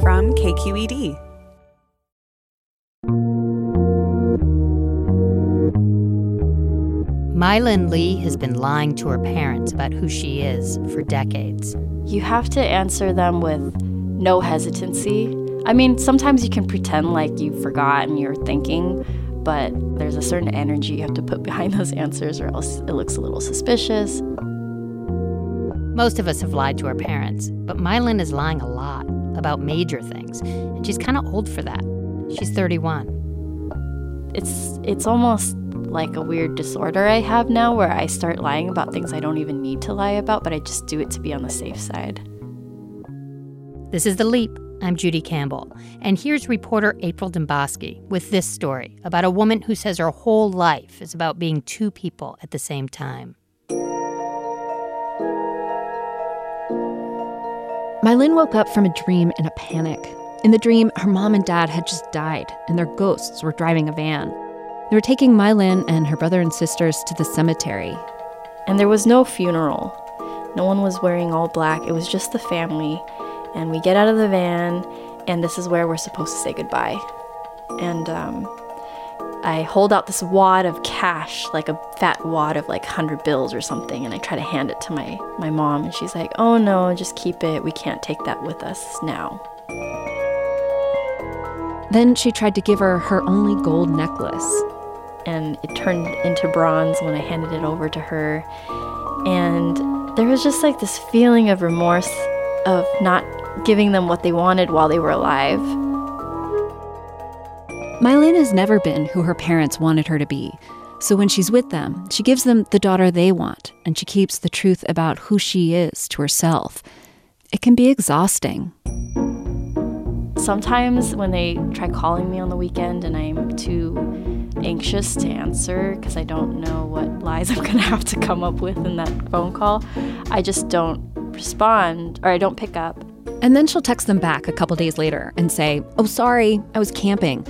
from KQED. My Linh Le has been lying to her parents about who she is for decades. You have to answer them with no hesitancy. I mean, sometimes you can pretend like you forgot and you're thinking, but there's a certain energy you have to put behind those answers, or else it looks a little suspicious. Most of us have lied to our parents, but My Linh is lying a lot about major things, and she's kind of old for that. She's 31. It's it's almost like a weird disorder I have now where I start lying about things I don't even need to lie about, but I just do it to be on the safe side. This is The Leap. I'm Judy Campbell. And here's reporter April Dembosky with this story about a woman who says her whole life is about being two people at the same time. My Linh woke up from a dream in a panic. In the dream, her mom and dad had just died, and their ghosts were driving a van. They were taking My Linh and her brother and sisters to the cemetery. And there was no funeral. No one was wearing all black. It was just the family. And we get out of the van, and this is where we're supposed to say goodbye. And um, I hold out this wad of cash, like a fat wad of like 100 bills or something, and I try to hand it to my, my mom, and she's like, oh no, just keep it. We can't take that with us now. Then she tried to give her her only gold necklace and it turned into bronze when I handed it over to her. And there was just like this feeling of remorse of not giving them what they wanted while they were alive. My Linh has never been who her parents wanted her to be. So when she's with them, she gives them the daughter they want, and she keeps the truth about who she is to herself. It can be exhausting. Sometimes when they try calling me on the weekend and I'm too anxious to answer because I don't know what lies I'm going to have to come up with in that phone call, I just don't respond or I don't pick up. And then she'll text them back a couple days later and say, Oh, sorry, I was camping,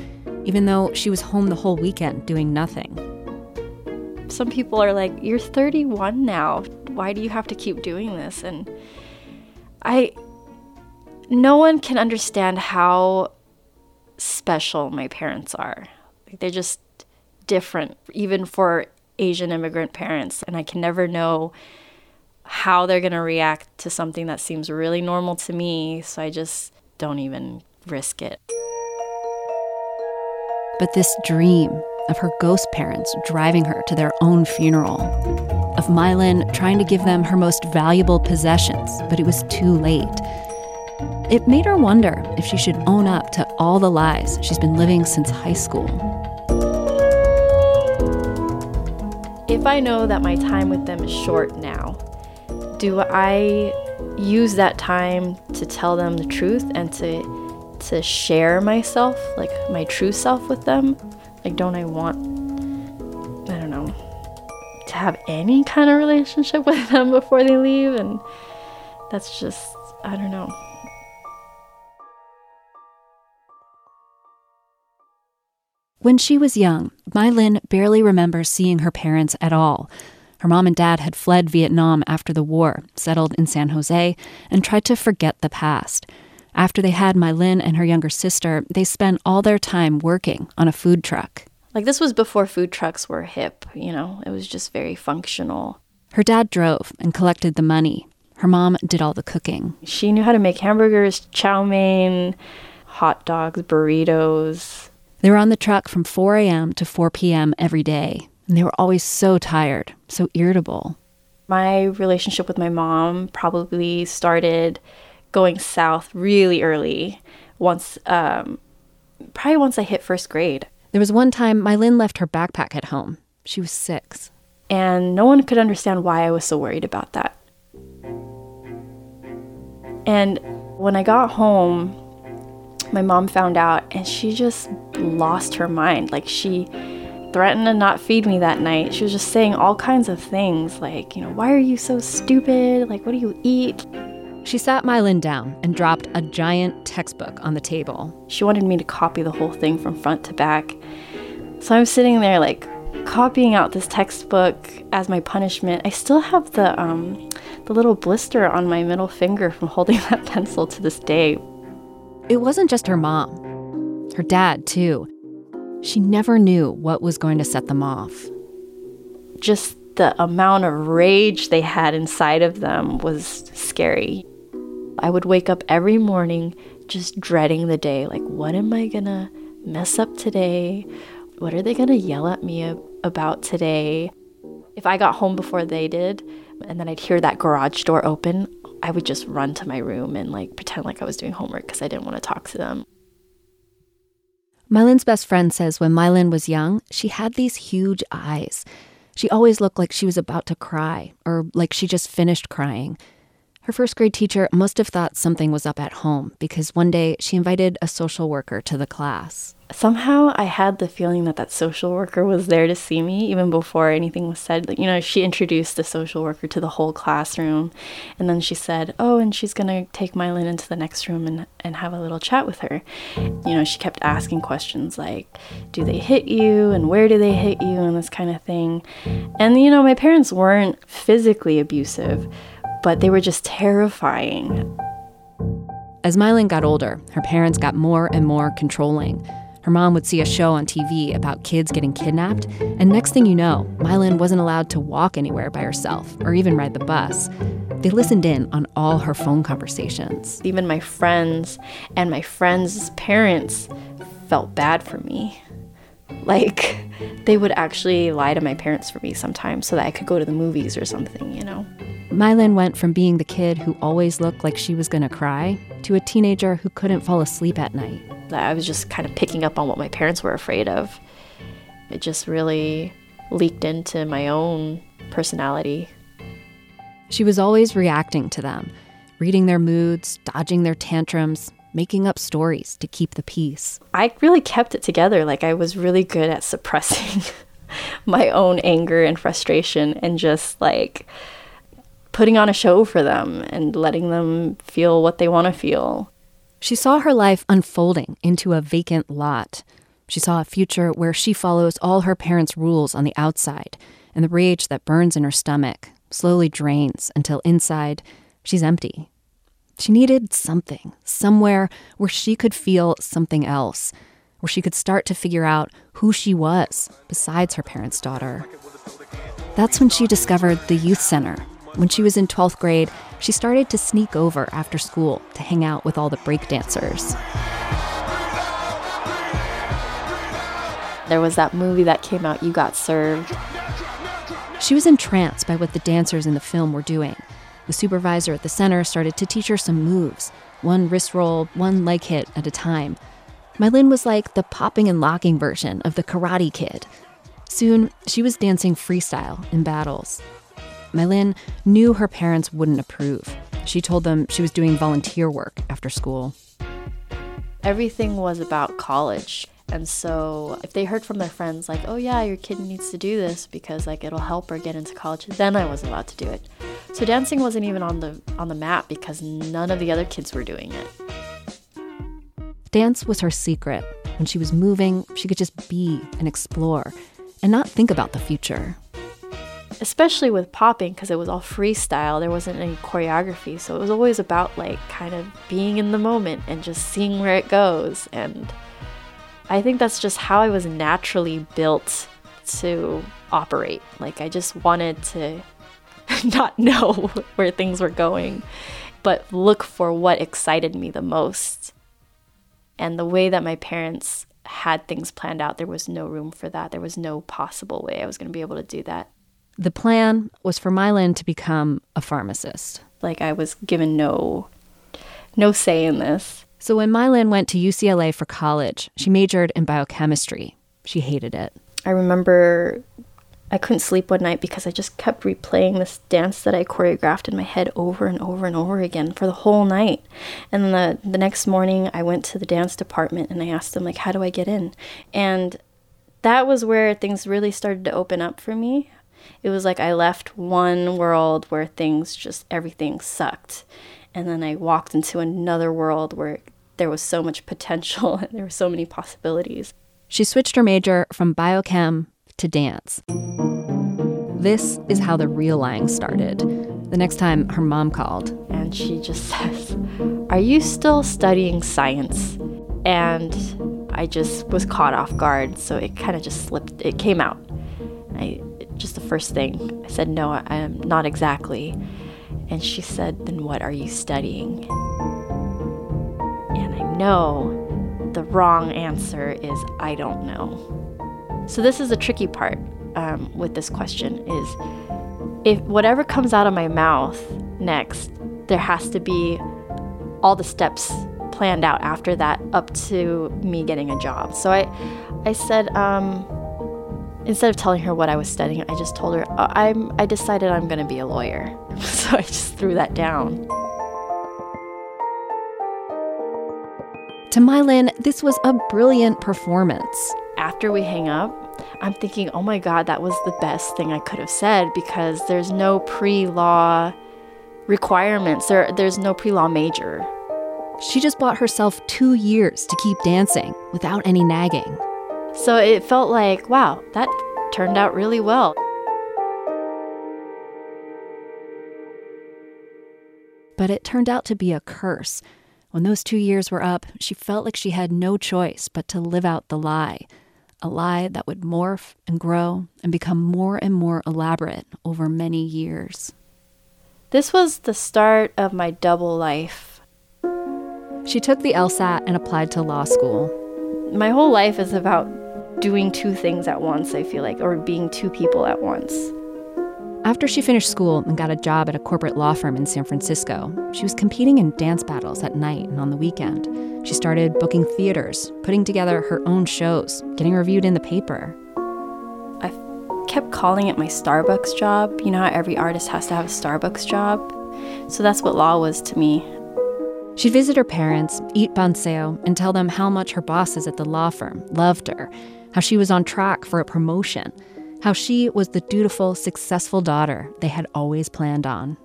even though she was home the whole weekend doing nothing. Some people are like, You're 31 now. Why do you have to keep doing this? And I no one can understand how special my parents are. They're just different, even for Asian immigrant parents. And I can never know how they're going to react to something that seems really normal to me. So I just don't even risk it. But this dream of her ghost parents driving her to their own funeral, of My Linh trying to give them her most valuable possessions, but it was too late it made her wonder if she should own up to all the lies she's been living since high school. If I know that my time with them is short now, do I use that time to tell them the truth and to to share myself, like my true self with them? Like don't I want I don't know, to have any kind of relationship with them before they leave and that's just I don't know. When she was young, My Linh barely remembers seeing her parents at all. Her mom and dad had fled Vietnam after the war, settled in San Jose, and tried to forget the past. After they had my Mylin and her younger sister, they spent all their time working on a food truck. Like, this was before food trucks were hip, you know, it was just very functional. Her dad drove and collected the money. Her mom did all the cooking. She knew how to make hamburgers, chow mein, hot dogs, burritos, they were on the truck from 4 a.m. to 4 p.m. every day, and they were always so tired, so irritable. My relationship with my mom probably started going south really early once um, probably once I hit first grade. There was one time my Mylin left her backpack at home. She was six. And no one could understand why I was so worried about that. And when I got home, my mom found out and she just lost her mind. Like she threatened to not feed me that night. She was just saying all kinds of things like, you know, why are you so stupid? Like, what do you eat? She sat My Linh down and dropped a giant textbook on the table. She wanted me to copy the whole thing from front to back. So I'm sitting there like copying out this textbook as my punishment. I still have the um, the little blister on my middle finger from holding that pencil to this day. it wasn't just her mom, her dad, too. She never knew what was going to set them off. Just the amount of rage they had inside of them was scary. I would wake up every morning just dreading the day like, what am I gonna mess up today? What are they gonna yell at me about today? If I got home before they did, and then I'd hear that garage door open, I would just run to my room and like pretend like I was doing homework because I didn't want to talk to them. My Linh's best friend says when My Linh was young, she had these huge eyes. She always looked like she was about to cry or like she just finished crying. Her first grade teacher must have thought something was up at home because one day she invited a social worker to the class. Somehow I had the feeling that that social worker was there to see me even before anything was said. You know, she introduced the social worker to the whole classroom. And then she said, Oh, and she's going to take My Linh into the next room and, and have a little chat with her. You know, she kept asking questions like, Do they hit you? And where do they hit you? And this kind of thing. And, you know, my parents weren't physically abusive but they were just terrifying. As My Linh got older, her parents got more and more controlling. Her mom would see a show on TV about kids getting kidnapped, and next thing you know, My Linh wasn't allowed to walk anywhere by herself or even ride the bus. They listened in on all her phone conversations. Even my friends and my friends' parents felt bad for me. Like, they would actually lie to my parents for me sometimes so that I could go to the movies or something, you know? My Linh went from being the kid who always looked like she was going to cry to a teenager who couldn't fall asleep at night. I was just kind of picking up on what my parents were afraid of. It just really leaked into my own personality. She was always reacting to them, reading their moods, dodging their tantrums, making up stories to keep the peace. I really kept it together. Like, I was really good at suppressing my own anger and frustration and just like putting on a show for them and letting them feel what they want to feel. She saw her life unfolding into a vacant lot. She saw a future where she follows all her parents' rules on the outside, and the rage that burns in her stomach slowly drains until inside she's empty. She needed something, somewhere where she could feel something else, where she could start to figure out who she was besides her parents' daughter. That's when she discovered the youth center when she was in 12th grade, she started to sneak over after school to hang out with all the break dancers. There was that movie that came out, You Got Served. She was entranced by what the dancers in the film were doing. The supervisor at the center started to teach her some moves one wrist roll, one leg hit at a time. My Linh was like the popping and locking version of the Karate Kid. Soon, she was dancing freestyle in battles. My Linh knew her parents wouldn't approve. She told them she was doing volunteer work after school. Everything was about college. And so if they heard from their friends like, "Oh yeah, your kid needs to do this because like it'll help her get into college," then I was allowed to do it. So dancing wasn't even on the on the map because none of the other kids were doing it. Dance was her secret. When she was moving, she could just be and explore and not think about the future especially with popping because it was all freestyle. There wasn't any choreography so it was always about like kind of being in the moment and just seeing where it goes. And i think that's just how i was naturally built to operate. Like i just wanted to not know where things were going but look for what excited me the most. And the way that my parents had things planned out there was no room for that. There was no possible way i was going to be able to do that the plan was for My Linh to become a pharmacist. Like I was given no no say in this. So when My Linh went to UCLA for college, she majored in biochemistry. She hated it. I remember I couldn't sleep one night because I just kept replaying this dance that I choreographed in my head over and over and over again for the whole night. And the, the next morning, I went to the dance department and I asked them, like, how do I get in? And that was where things really started to open up for me it was like I left one world where things just everything sucked. And then I walked into another world where there was so much potential and there were so many possibilities. She switched her major from biochem to dance. This is how the real lying started. The next time her mom called, and she just says, Are you still studying science? And I just was caught off guard, so it kind of just slipped, it came out. I, just the first thing. I said, No, I'm not exactly. And she said, Then what are you studying? And I know the wrong answer is I don't know. So this is the tricky part um, with this question is if whatever comes out of my mouth next, there has to be all the steps planned out after that up to me getting a job. So I, I said, um, instead of telling her what I was studying, I just told her uh, I'm. I decided I'm going to be a lawyer. so I just threw that down. To My Linh, this was a brilliant performance. After we hang up, I'm thinking, oh my God, that was the best thing I could have said because there's no pre law requirements, there, there's no pre law major. She just bought herself two years to keep dancing without any nagging. So it felt like, wow, that turned out really well. But it turned out to be a curse. When those two years were up, she felt like she had no choice but to live out the lie. A lie that would morph and grow and become more and more elaborate over many years. This was the start of my double life. She took the LSAT and applied to law school. My whole life is about doing two things at once, I feel like, or being two people at once. After she finished school and got a job at a corporate law firm in San Francisco, she was competing in dance battles at night and on the weekend. She started booking theaters, putting together her own shows, getting reviewed in the paper. I kept calling it my Starbucks job. You know how every artist has to have a Starbucks job? So that's what law was to me. She'd visit her parents, eat banh xeo, and tell them how much her bosses at the law firm loved her, how she was on track for a promotion, how she was the dutiful, successful daughter they had always planned on.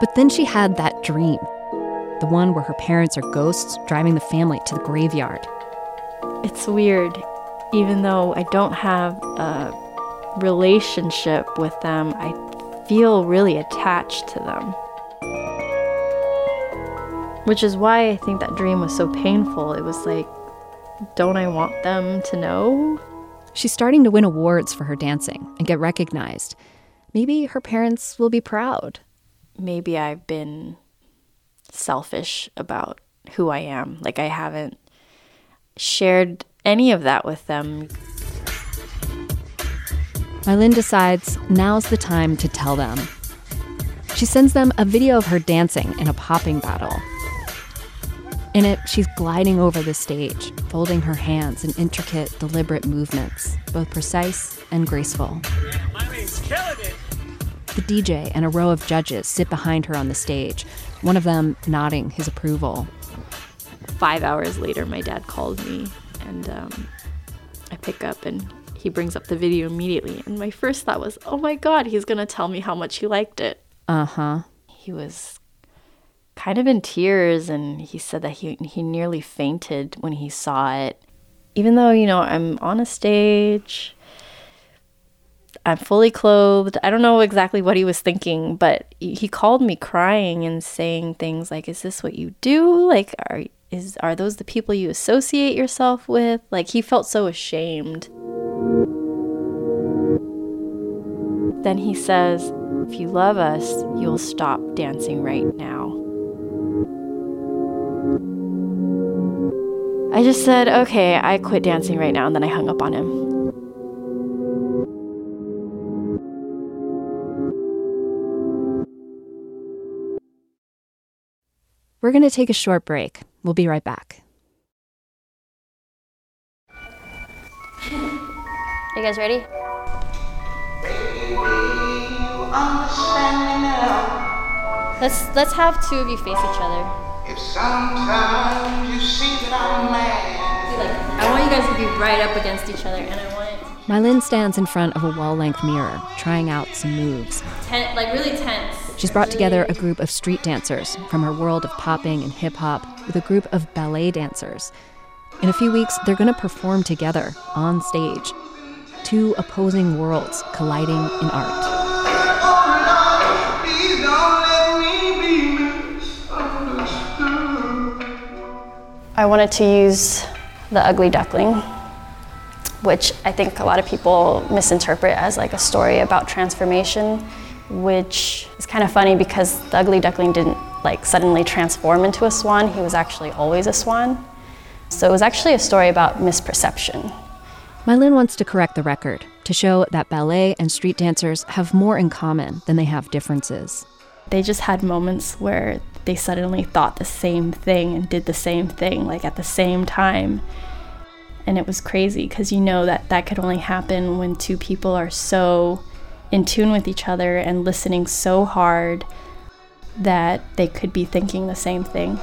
But then she had that dream the one where her parents are ghosts driving the family to the graveyard. It's weird. Even though I don't have a relationship with them, I feel really attached to them. Which is why I think that dream was so painful. It was like don't I want them to know? She's starting to win awards for her dancing and get recognized. Maybe her parents will be proud. Maybe I've been selfish about who I am. Like I haven't shared any of that with them. My Linh decides now's the time to tell them. She sends them a video of her dancing in a popping battle in it, she's gliding over the stage, folding her hands in intricate, deliberate movements, both precise and graceful. The DJ and a row of judges sit behind her on the stage, one of them nodding his approval. Five hours later, my dad called me, and um, I pick up, and he brings up the video immediately. And my first thought was, oh my God, he's going to tell me how much he liked it. Uh huh. He was kind of in tears and he said that he he nearly fainted when he saw it. Even though, you know, I'm on a stage, I'm fully clothed. I don't know exactly what he was thinking, but he called me crying and saying things like, "Is this what you do? Like are is are those the people you associate yourself with?" Like he felt so ashamed. Then he says, "If you love us, you'll stop dancing right now." I just said, okay, I quit dancing right now, and then I hung up on him. We're going to take a short break. We'll be right back. You guys ready? Let's let's have two of you face each other. Right up against each other, and I want it. My Linh stands in front of a wall-length mirror, trying out some moves. Ten- like really tense. She's brought together a group of street dancers from her world of popping and hip hop with a group of ballet dancers. In a few weeks, they're going to perform together on stage. two opposing worlds colliding in art. I wanted to use the ugly duckling, which I think a lot of people misinterpret as like a story about transformation, which is kind of funny because the ugly duckling didn't like suddenly transform into a swan. He was actually always a swan. So it was actually a story about misperception. My Linh wants to correct the record to show that ballet and street dancers have more in common than they have differences. They just had moments where they suddenly thought the same thing and did the same thing, like at the same time. And it was crazy because you know that that could only happen when two people are so in tune with each other and listening so hard that they could be thinking the same thing.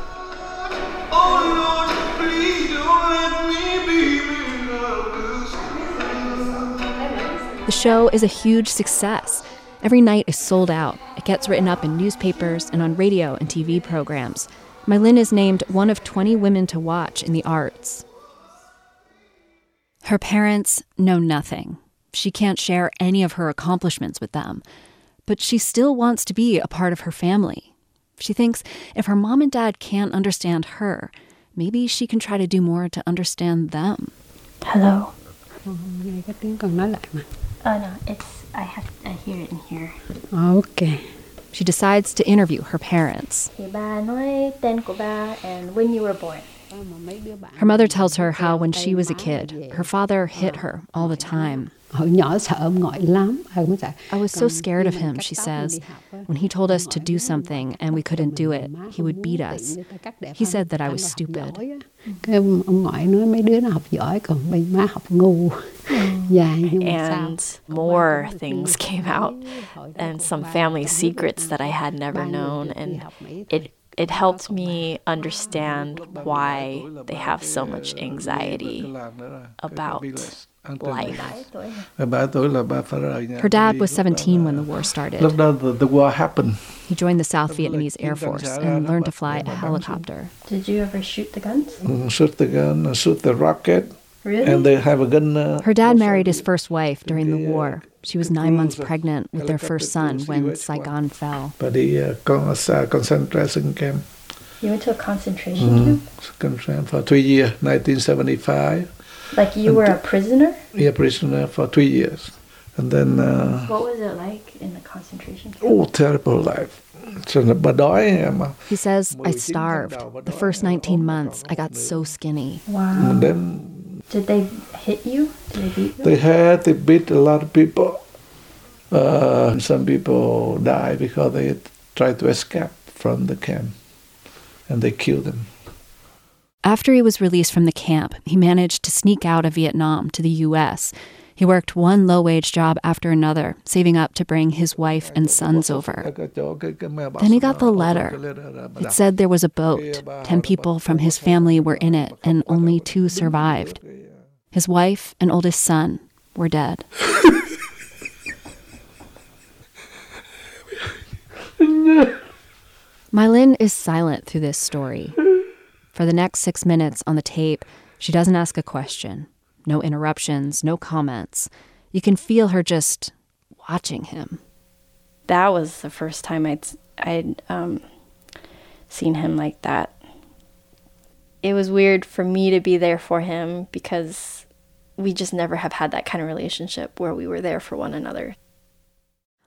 The show is a huge success. Every night is sold out. It gets written up in newspapers and on radio and TV programs. My Linh is named one of 20 women to watch in the arts. Her parents know nothing. She can't share any of her accomplishments with them. But she still wants to be a part of her family. She thinks if her mom and dad can't understand her, maybe she can try to do more to understand them. Hello. nghe cái tiếng con nói lại mà Oh no, it's I have I hear it in here. Oh, ok She decides to interview her parents. Thì ba nói tên của ba and when you were born. Her mother tells her how when she was a kid, her father hit her all the time. hồi nhỏ sợ ông ngoại lắm ai cũng sợ I was so scared of him, she says. When he told us to do something and we couldn't do it, he would beat us. He said that I was stupid. cái ông, ông ngoại nói mấy đứa nó học giỏi còn bên má học ngu hmm. dạ nhưng mà sao And more things came out and some family secrets that I had never known and it it helped me understand why they have so much anxiety about life. Her dad was 17 when the war started. The, the war happened. He joined the South Vietnamese Air Force and learned to fly a helicopter. Did you ever shoot the guns? Mm, Shoot the gun, shoot the rocket, Really? and they have a gun. Uh, Her dad married his first wife during the war. She was nine months pregnant with their first son when Saigon fell. But the uh, con- uh, concentration camp, You went to a concentration camp? concentration for two years, 1975. Like you were a prisoner? Yeah, prisoner for two years, and then uh, What was it like in the concentration camp? oh, terrible life. So bà đói mà. He says, I starved. The first 19 months, I got so skinny. Wow. And then Did they hit you? Did they beat you? they had they beat a lot of people. Uh, some people died because they tried to escape from the camp, and they killed them. After he was released from the camp, he managed to sneak out of Vietnam to the U.S. He worked one low wage job after another, saving up to bring his wife and sons over. Then he got the letter. It said there was a boat. Ten people from his family were in it, and only two survived. His wife and oldest son were dead. My Linh is silent through this story. For the next six minutes on the tape, she doesn't ask a question. No interruptions, no comments. You can feel her just watching him. That was the first time I'd I'd um, seen him like that. It was weird for me to be there for him because we just never have had that kind of relationship where we were there for one another.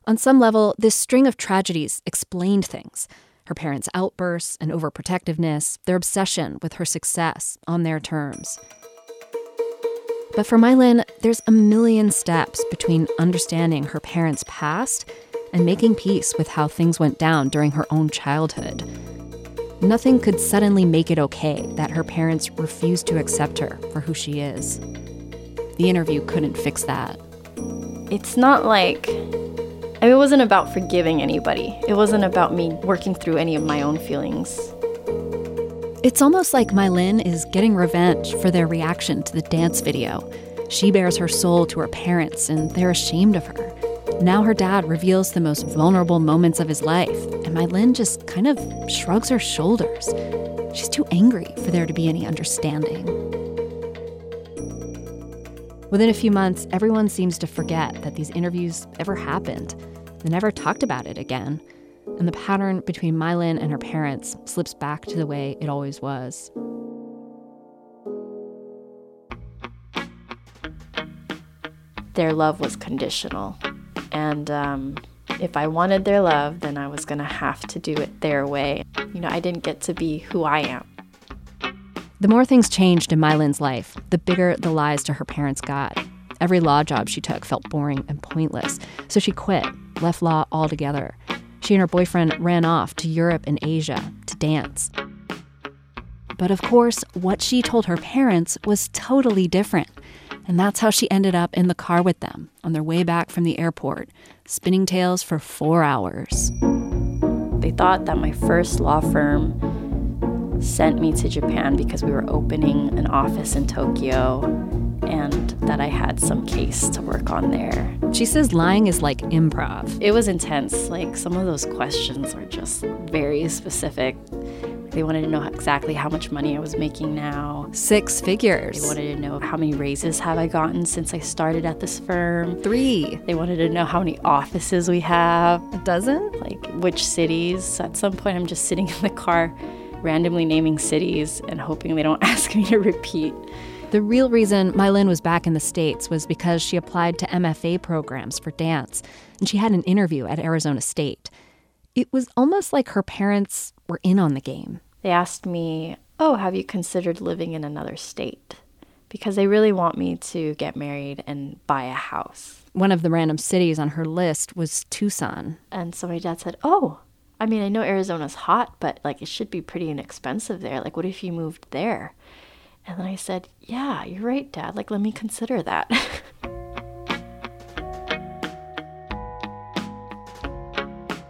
On some level, this string of tragedies explained things her parents' outbursts and overprotectiveness, their obsession with her success on their terms. But for My Linh, there's a million steps between understanding her parents' past and making peace with how things went down during her own childhood. Nothing could suddenly make it okay that her parents refused to accept her for who she is. The interview couldn't fix that. It's not like it wasn't about forgiving anybody. It wasn't about me working through any of my own feelings. It's almost like My Linh is getting revenge for their reaction to the dance video. She bears her soul to her parents, and they're ashamed of her. Now her dad reveals the most vulnerable moments of his life, and My Linh just kind of shrugs her shoulders. She's too angry for there to be any understanding. Within a few months, everyone seems to forget that these interviews ever happened. They never talked about it again. And the pattern between My Linh and her parents slips back to the way it always was. Their love was conditional. And um, if I wanted their love, then I was going to have to do it their way. You know, I didn't get to be who I am. The more things changed in My Linh's life, the bigger the lies to her parents got. Every law job she took felt boring and pointless, so she quit, left law altogether. She and her boyfriend ran off to Europe and Asia to dance. But of course, what she told her parents was totally different. And that's how she ended up in the car with them on their way back from the airport, spinning tales for four hours. They thought that my first law firm sent me to Japan because we were opening an office in Tokyo and that I had some case to work on there. She says lying is like improv. It was intense. Like some of those questions were just very specific. They wanted to know exactly how much money I was making now. Six figures. They wanted to know how many raises have I gotten since I started at this firm. Three. They wanted to know how many offices we have. A dozen? Like which cities. At some point, I'm just sitting in the car randomly naming cities and hoping they don't ask me to repeat. The real reason My Linh was back in the States was because she applied to MFA programs for dance, and she had an interview at Arizona State. It was almost like her parents were in on the game. They asked me, Oh, have you considered living in another state? Because they really want me to get married and buy a house. One of the random cities on her list was Tucson. And so my dad said, Oh, I mean, I know Arizona's hot, but like it should be pretty inexpensive there. Like, what if you moved there? And then I said, Yeah, you're right, Dad. Like, let me consider that.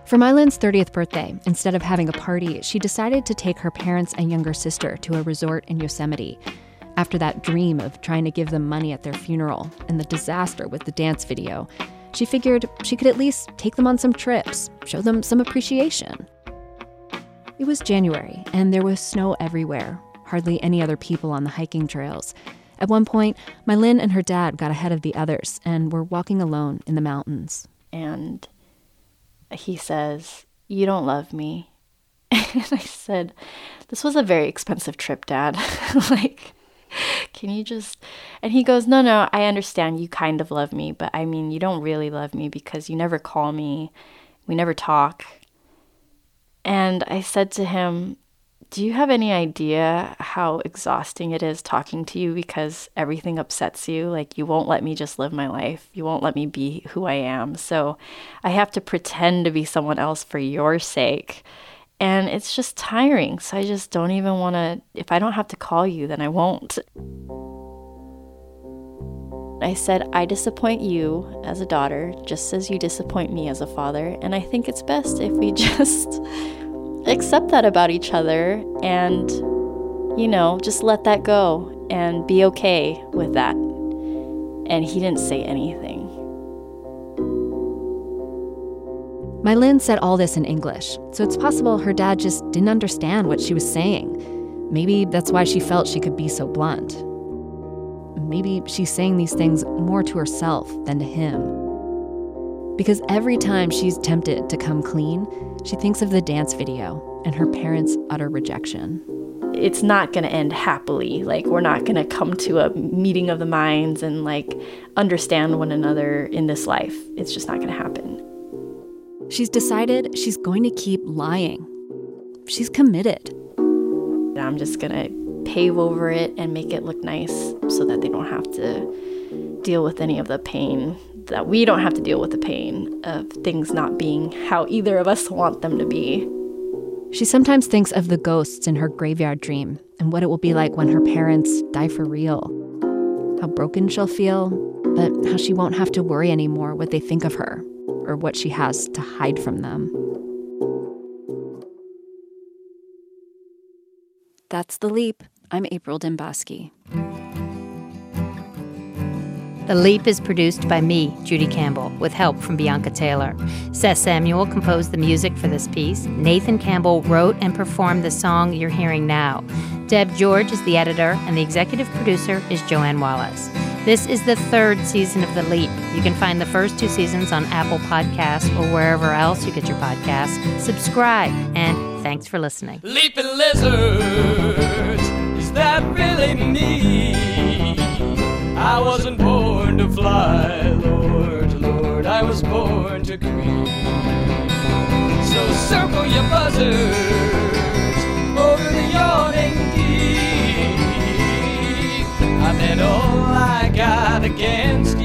For My Linh's 30th birthday, instead of having a party, she decided to take her parents and younger sister to a resort in Yosemite. After that dream of trying to give them money at their funeral and the disaster with the dance video, she figured she could at least take them on some trips, show them some appreciation. It was January, and there was snow everywhere, hardly any other people on the hiking trails. At one point, My Linh and her dad got ahead of the others and were walking alone in the mountains. And he says, You don't love me. And I said, This was a very expensive trip, Dad. like, can you just. And he goes, No, no, I understand you kind of love me, but I mean, you don't really love me because you never call me, we never talk. And I said to him, do you have any idea how exhausting it is talking to you because everything upsets you? Like, you won't let me just live my life. You won't let me be who I am. So, I have to pretend to be someone else for your sake. And it's just tiring. So, I just don't even want to. If I don't have to call you, then I won't. I said, I disappoint you as a daughter just as you disappoint me as a father. And I think it's best if we just accept that about each other and, you know, just let that go and be okay with that. And he didn't say anything. My Linh said all this in English, so it's possible her dad just didn't understand what she was saying. Maybe that's why she felt she could be so blunt. Maybe she's saying these things more to herself than to him. Because every time she's tempted to come clean, she thinks of the dance video and her parents' utter rejection. It's not going to end happily. Like, we're not going to come to a meeting of the minds and, like, understand one another in this life. It's just not going to happen. She's decided she's going to keep lying. She's committed. I'm just going to pave over it and make it look nice so that they don't have to deal with any of the pain that we don't have to deal with the pain of things not being how either of us want them to be. She sometimes thinks of the ghosts in her graveyard dream and what it will be like when her parents die for real. How broken she'll feel, but how she won't have to worry anymore what they think of her or what she has to hide from them. That's The Leap. I'm April Dembosky. The Leap is produced by me, Judy Campbell, with help from Bianca Taylor. Seth Samuel composed the music for this piece. Nathan Campbell wrote and performed the song you're hearing now. Deb George is the editor, and the executive producer is Joanne Wallace. This is the third season of The Leap. You can find the first two seasons on Apple Podcasts or wherever else you get your podcasts. Subscribe, and thanks for listening. Leaping lizards, is that really me? to green. So circle your buzzards over the yawning deep. I bet all I got against